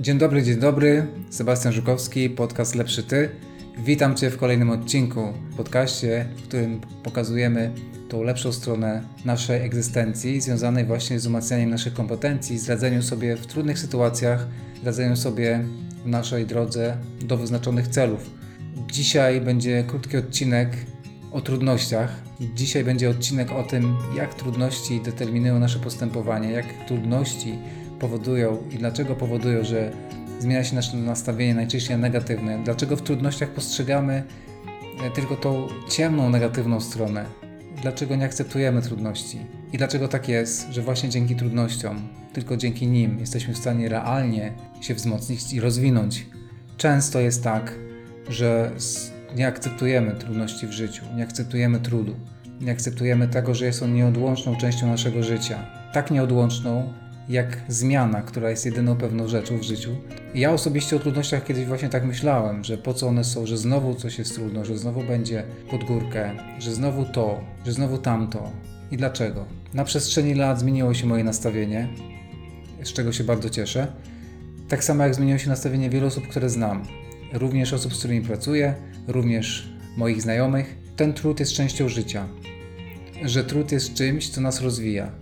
Dzień dobry, dzień dobry. Sebastian Żukowski, podcast Lepszy Ty. Witam Cię w kolejnym odcinku, podcaście, w którym pokazujemy tą lepszą stronę naszej egzystencji, związanej właśnie z umacnianiem naszych kompetencji, z radzeniem sobie w trudnych sytuacjach, radzeniem sobie w naszej drodze do wyznaczonych celów. Dzisiaj będzie krótki odcinek o trudnościach. Dzisiaj będzie odcinek o tym, jak trudności determinują nasze postępowanie, jak trudności powodują i dlaczego powodują, że zmienia się nasze nastawienie najczęściej negatywne, dlaczego w trudnościach postrzegamy e, tylko tą ciemną, negatywną stronę, dlaczego nie akceptujemy trudności i dlaczego tak jest, że właśnie dzięki trudnościom, tylko dzięki nim jesteśmy w stanie realnie się wzmocnić i rozwinąć. Często jest tak, że nie akceptujemy trudności w życiu, nie akceptujemy trudu, nie akceptujemy tego, że jest on nieodłączną częścią naszego życia. Tak nieodłączną, jak zmiana, która jest jedyną pewną rzeczą w życiu. Ja osobiście o trudnościach kiedyś właśnie tak myślałem, że po co one są, że znowu coś jest trudno, że znowu będzie pod górkę, że znowu to, że znowu tamto. I dlaczego? Na przestrzeni lat zmieniło się moje nastawienie, z czego się bardzo cieszę. Tak samo jak zmieniło się nastawienie wielu osób, które znam. Również osób, z którymi pracuję, również moich znajomych. Ten trud jest częścią życia. Że trud jest czymś, co nas rozwija,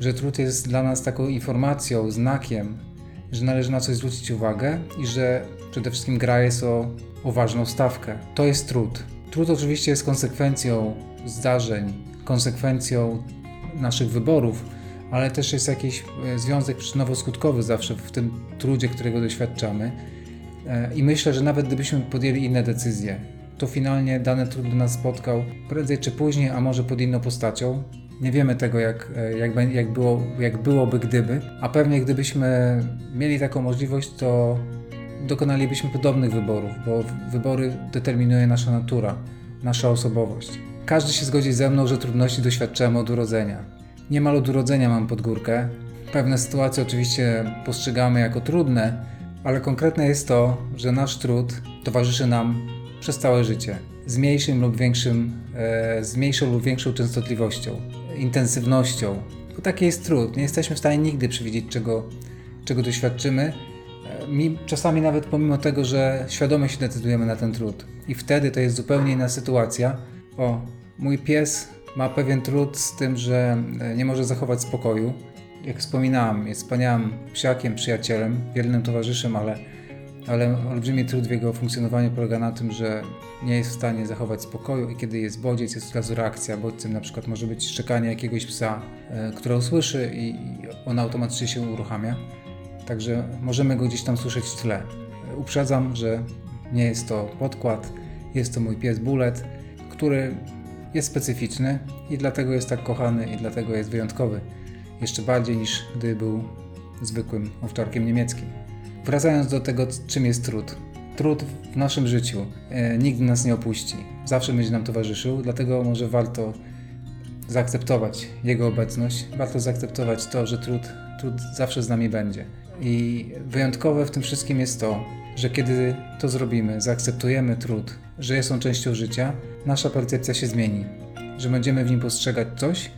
że trud jest dla nas taką informacją, znakiem, że należy na coś zwrócić uwagę i że przede wszystkim gra jest o, o ważną stawkę. To jest trud. Trud oczywiście jest konsekwencją zdarzeń, konsekwencją naszych wyborów, ale też jest jakiś e, związek przyczynowo-skutkowy zawsze w tym trudzie, którego doświadczamy. E, I myślę, że nawet gdybyśmy podjęli inne decyzje, to finalnie dany trud nas spotkał prędzej czy później, a może pod inną postacią, nie wiemy tego, jak, e, jak, jak, było, jak byłoby gdyby, a pewnie gdybyśmy mieli taką możliwość, to dokonalibyśmy podobnych wyborów, bo wybory determinuje nasza natura, nasza osobowość. Każdy się zgodzi ze mną, że trudności doświadczamy od urodzenia. Niemal od urodzenia mam pod górkę. Pewne sytuacje oczywiście postrzegamy jako trudne, ale konkretne jest to, że nasz trud towarzyszy nam przez całe życie z mniejszym lub większym, e, z mniejszą lub większą częstotliwością intensywnością. Bo taki jest trud. Nie jesteśmy w stanie nigdy przewidzieć, czego, czego doświadczymy. E, mi, czasami nawet pomimo tego, że świadomie się decydujemy na ten trud. I wtedy to jest zupełnie inna sytuacja. O, mój pies ma pewien trud z tym, że e, nie może zachować spokoju. Jak wspominałem, jest wspaniałym psiakiem, przyjacielem, wiernym towarzyszem, ale ale olbrzymi trud w jego funkcjonowaniu polega na tym, że nie jest w stanie zachować spokoju i kiedy jest bodziec, jest od razu reakcja. Bodźcem na przykład może być szczekanie jakiegoś psa, e, które usłyszy i on automatycznie się uruchamia. Także możemy go gdzieś tam słyszeć w tle. Uprzedzam, że nie jest to podkład, jest to mój pies Bullet, który jest specyficzny i dlatego jest tak kochany i dlatego jest wyjątkowy. Jeszcze bardziej niż gdy był zwykłym owczarkiem niemieckim. Wracając do tego, czym jest trud. Trud w naszym życiu e, nigdy nas nie opuści. Zawsze będzie nam towarzyszył, dlatego może warto zaakceptować jego obecność. Warto zaakceptować to, że trud, trud zawsze z nami będzie. I wyjątkowe w tym wszystkim jest to, że kiedy to zrobimy, zaakceptujemy trud, że jest on częścią życia, nasza percepcja się zmieni. Że będziemy w nim postrzegać coś,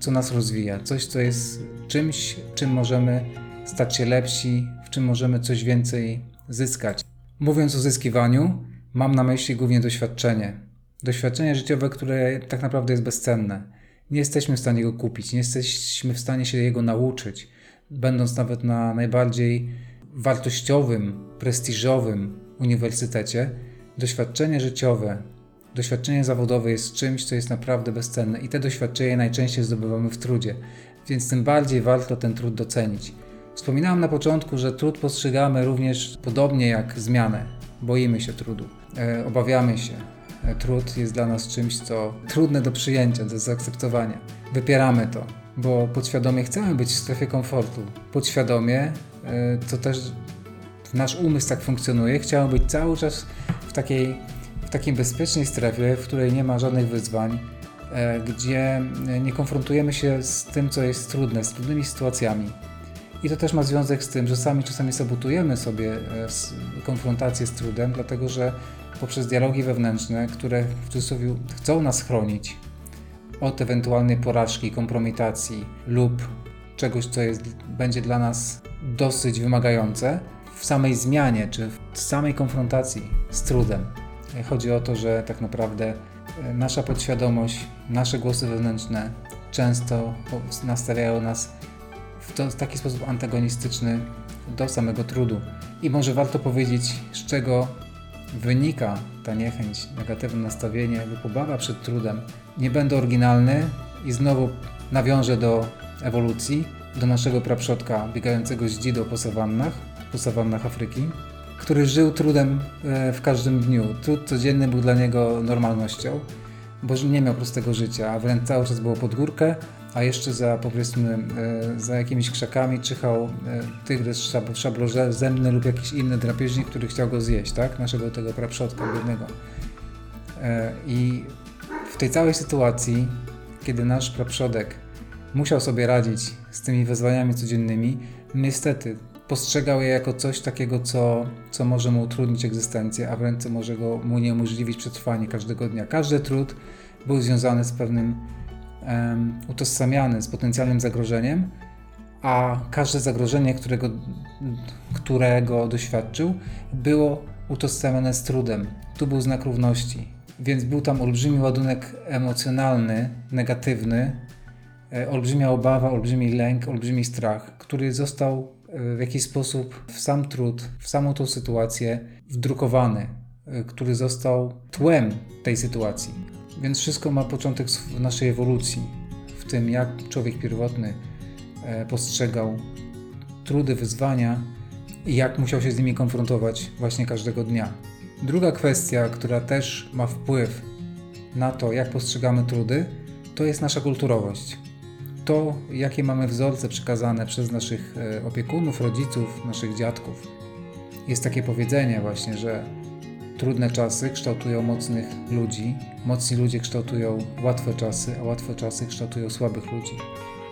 co nas rozwija, coś, co jest czymś, czym możemy stać się lepsi, czym możemy coś więcej zyskać. Mówiąc o zyskiwaniu, mam na myśli głównie doświadczenie. Doświadczenie życiowe, które tak naprawdę jest bezcenne. Nie jesteśmy w stanie go kupić, nie jesteśmy w stanie się jego nauczyć, będąc nawet na najbardziej wartościowym, prestiżowym uniwersytecie. Doświadczenie życiowe, doświadczenie zawodowe jest czymś, co jest naprawdę bezcenne i te doświadczenia najczęściej zdobywamy w trudzie, więc tym bardziej warto ten trud docenić. Wspominałem na początku, że trud postrzegamy również podobnie jak zmianę. Boimy się trudu, e, obawiamy się. E, trud jest dla nas czymś, co trudne do przyjęcia, do zaakceptowania. Wypieramy to, bo podświadomie chcemy być w strefie komfortu. Podświadomie e, to też nasz umysł tak funkcjonuje. Chciałbym być cały czas w takiej, w takiej bezpiecznej strefie, w której nie ma żadnych wyzwań, e, gdzie nie konfrontujemy się z tym, co jest trudne, z trudnymi sytuacjami. I to też ma związek z tym, że sami czasami sabotujemy sobie e, konfrontację z trudem, dlatego że poprzez dialogi wewnętrzne, które w cudzysłowie chcą nas chronić od ewentualnej porażki, kompromitacji lub czegoś, co jest, będzie dla nas dosyć wymagające, w samej zmianie, czy w samej konfrontacji z trudem. Chodzi o to, że tak naprawdę e, nasza podświadomość, nasze głosy wewnętrzne często nastawiają nas w, to, w taki sposób antagonistyczny do samego trudu. I może warto powiedzieć, z czego wynika ta niechęć, negatywne nastawienie lub obawa przed trudem. Nie będę oryginalny i znowu nawiążę do ewolucji, do naszego praprzodka biegającego z dzidą po sawannach, po sawannach Afryki, który żył trudem e, w każdym dniu. Trud codzienny był dla niego normalnością, bo nie miał prostego życia, a wręcz cały czas było pod górkę, a jeszcze za powiedzmy e, za jakimiś krzakami czyhał e, tygrys szablozemny lub jakiś inny drapieżnik, który chciał go zjeść, tak? Naszego tego praprzodka biednego. I w tej całej sytuacji, kiedy nasz praprzodek musiał sobie radzić z tymi wyzwaniami codziennymi, niestety postrzegał je jako coś takiego, co, co może mu utrudnić egzystencję, a wręcz może go, mu niemożliwić przetrwanie każdego dnia. Każdy trud był związany z pewnym utożsamiany z potencjalnym zagrożeniem, a każde zagrożenie, którego, którego doświadczył, było utożsamiane z trudem. Tu był znak równości. Więc był tam olbrzymi ładunek emocjonalny, negatywny, e, olbrzymia obawa, olbrzymi lęk, olbrzymi strach, który został w jakiś sposób w sam trud, w samą tą sytuację wdrukowany, y, który został tłem tej sytuacji. Więc wszystko ma początek w naszej ewolucji, w tym jak człowiek pierwotny e, postrzegał trudy, wyzwania i jak musiał się z nimi konfrontować właśnie każdego dnia. Druga kwestia, która też ma wpływ na to, jak postrzegamy trudy, to jest nasza kulturowość to, jakie mamy wzorce przekazane przez naszych e, opiekunów, rodziców, naszych dziadków. Jest takie powiedzenie właśnie, że trudne czasy kształtują mocnych ludzi, mocni ludzie kształtują łatwe czasy, a łatwe czasy kształtują słabych ludzi.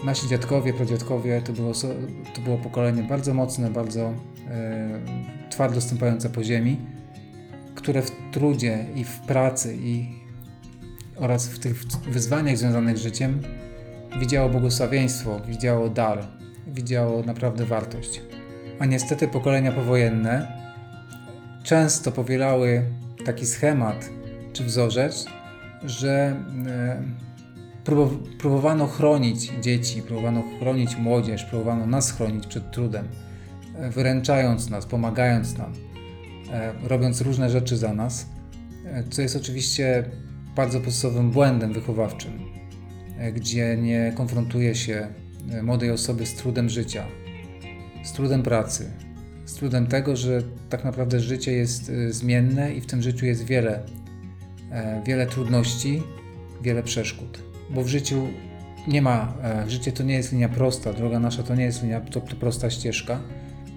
Nasi dziadkowie, pradziadkowie to było, to było pokolenie bardzo mocne, bardzo e, twardo stąpające po ziemi, które w trudzie i w pracy i oraz w tych wyzwaniach związanych z życiem widziało błogosławieństwo, widziało dar, widziało naprawdę wartość. A niestety pokolenia powojenne często powielały taki schemat czy wzorzec, że e, próbowano chronić dzieci, próbowano chronić młodzież, próbowano nas chronić przed trudem, e, wyręczając nas, pomagając nam, e, robiąc różne rzeczy za nas, co jest oczywiście bardzo podstawowym błędem wychowawczym. Gdzie nie konfrontuje się młodej osoby z trudem życia, z trudem pracy, z trudem tego, że tak naprawdę życie jest e, zmienne i w tym życiu jest wiele, wiele trudności, wiele przeszkód. Bo w życiu nie ma, życie to nie jest linia prosta, droga nasza to nie jest linia, to, to prosta ścieżka.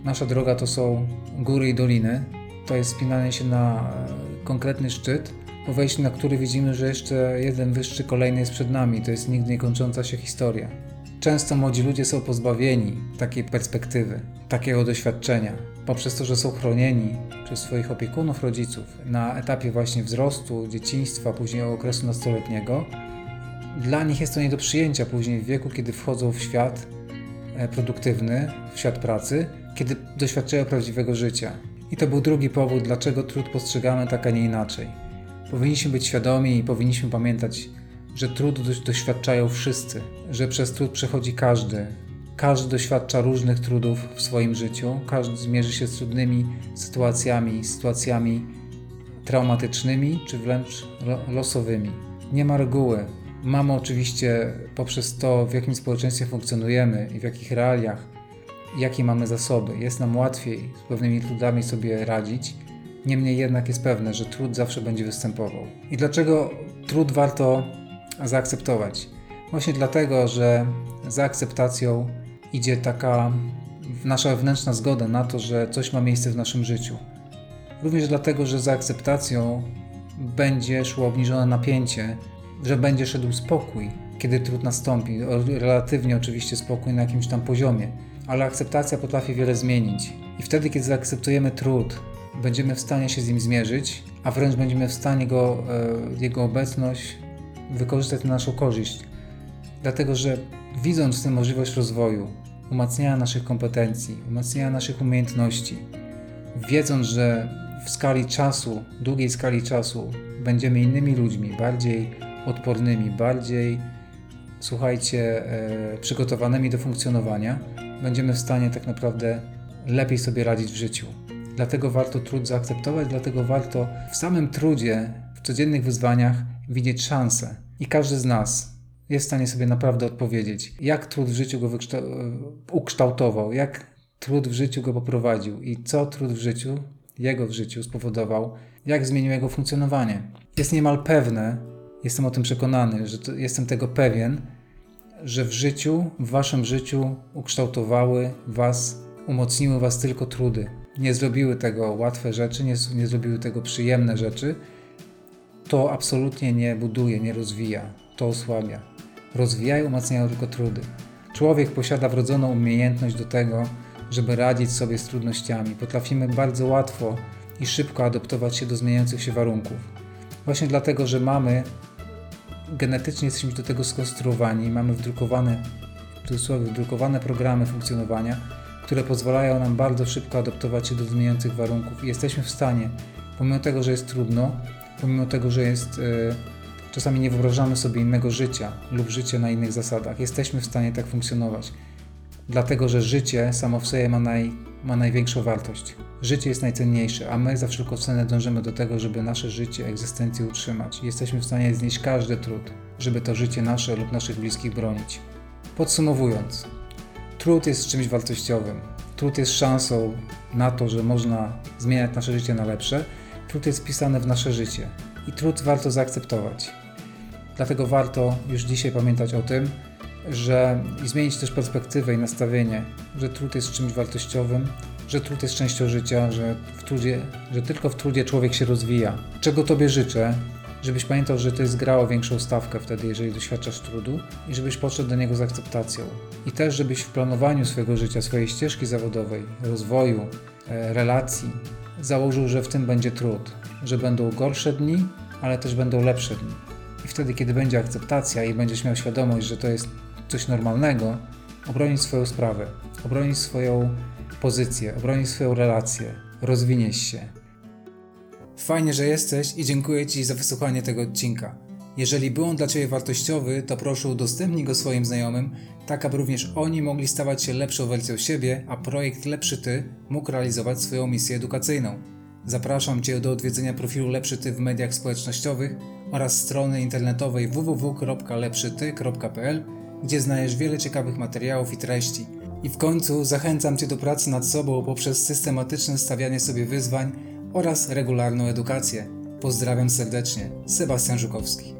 Nasza droga to są góry i doliny, to jest spinanie się na konkretny szczyt, po wejściu na który widzimy, że jeszcze jeden wyższy kolejny jest przed nami. To jest nigdy nie kończąca się historia. Często młodzi ludzie są pozbawieni takiej perspektywy, takiego doświadczenia, poprzez to, że są chronieni przez swoich opiekunów, rodziców na etapie właśnie wzrostu, dzieciństwa, później okresu nastoletniego. Dla nich jest to nie do przyjęcia później w wieku, kiedy wchodzą w świat e, produktywny, w świat pracy, kiedy doświadczają prawdziwego życia. I to był drugi powód, dlaczego trud postrzegamy tak, a nie inaczej. Powinniśmy być świadomi i powinniśmy pamiętać, że trud doświadczają wszyscy, że przez trud przechodzi każdy. Każdy doświadcza różnych trudów w swoim życiu, każdy zmierzy się z trudnymi sytuacjami, sytuacjami traumatycznymi czy wręcz losowymi. Nie ma reguły. Mamy oczywiście poprzez to, w jakim społeczeństwie funkcjonujemy i w jakich realiach, jakie mamy zasoby, jest nam łatwiej z pewnymi trudami sobie radzić Niemniej jednak jest pewne, że trud zawsze będzie występował. I dlaczego trud warto zaakceptować? Właśnie dlatego, że za akceptacją idzie taka nasza wewnętrzna zgoda na to, że coś ma miejsce w naszym życiu. Również dlatego, że za akceptacją będzie szło obniżone napięcie, że będzie szedł spokój, kiedy trud nastąpi. Relatywnie oczywiście spokój na jakimś tam poziomie, ale akceptacja potrafi wiele zmienić. I wtedy, kiedy zaakceptujemy trud, będziemy w stanie się z nim zmierzyć, a wręcz będziemy w stanie go, e, jego obecność wykorzystać na naszą korzyść. Dlatego, że widząc tym możliwość rozwoju, umacniania naszych kompetencji, umacniania naszych umiejętności, wiedząc, że w skali czasu, długiej skali czasu, będziemy innymi ludźmi, bardziej odpornymi, bardziej, słuchajcie, e, przygotowanymi do funkcjonowania, będziemy w stanie tak naprawdę lepiej sobie radzić w życiu. Dlatego warto trud zaakceptować, dlatego warto w samym trudzie, w codziennych wyzwaniach widzieć szansę. I każdy z nas jest w stanie sobie naprawdę odpowiedzieć, jak trud w życiu go ukształtował, jak trud w życiu go poprowadził i co trud w życiu, jego w życiu spowodował, jak zmienił jego funkcjonowanie. Jest niemal pewne, jestem o tym przekonany, że to, jestem tego pewien, że w życiu, w waszym życiu ukształtowały was, umocniły was tylko trudy. Nie zrobiły tego łatwe rzeczy, nie, nie zrobiły tego przyjemne rzeczy. To absolutnie nie buduje, nie rozwija, to osłabia. Rozwijają, umacniają tylko trudy. Człowiek posiada wrodzoną umiejętność do tego, żeby radzić sobie z trudnościami. Potrafimy bardzo łatwo i szybko adaptować się do zmieniających się warunków. Właśnie dlatego, że mamy genetycznie jesteśmy do tego skonstruowani, mamy wdrukowane, w cudzysłowie, wdrukowane programy funkcjonowania, które pozwalają nam bardzo szybko adaptować się do zmieniających warunków i jesteśmy w stanie, pomimo tego, że jest trudno, pomimo tego, że jest yy, czasami nie wyobrażamy sobie innego życia lub życia na innych zasadach, jesteśmy w stanie tak funkcjonować dlatego że życie samo w sobie ma, naj, ma największą wartość. Życie jest najcenniejsze, a my za wszelką cenę dążymy do tego, żeby nasze życie, egzystencję utrzymać. Jesteśmy w stanie znieść każdy trud, żeby to życie nasze lub naszych bliskich bronić. Podsumowując, trud jest czymś wartościowym. Trud jest szansą na to, że można zmieniać nasze życie na lepsze. Trud jest wpisany w nasze życie i trud warto zaakceptować. Dlatego warto już dzisiaj pamiętać o tym, że i zmienić też perspektywę i nastawienie, że trud jest czymś wartościowym, że trud jest częścią życia, że, w trudzie, że tylko w trudzie człowiek się rozwija. Czego Tobie życzę, żebyś pamiętał, że to jest gra o większą stawkę wtedy, jeżeli doświadczasz trudu i żebyś podszedł do niego z akceptacją. I też, żebyś w planowaniu swojego życia, swojej ścieżki zawodowej, rozwoju, e, relacji, założył, że w tym będzie trud, że będą gorsze dni, ale też będą lepsze dni. I wtedy, kiedy będzie akceptacja i będziesz miał świadomość, że to jest coś normalnego, obronić swoją sprawę, obronić swoją pozycję, obronić swoją relację, rozwiniesz się. Fajnie, że jesteś i dziękuję Ci za wysłuchanie tego odcinka. Jeżeli był on dla Ciebie wartościowy, to proszę udostępnij go swoim znajomym, tak aby również oni mogli stawać się lepszą wersją siebie, a projekt Lepszy Ty mógł realizować swoją misję edukacyjną. Zapraszam Cię do odwiedzenia profilu Lepszy Ty w mediach społecznościowych oraz strony internetowej www.lepszyty.pl gdzie znajdziesz wiele ciekawych materiałów i treści. I w końcu zachęcam Cię do pracy nad sobą poprzez systematyczne stawianie sobie wyzwań oraz regularną edukację. Pozdrawiam serdecznie, Sebastian Żukowski.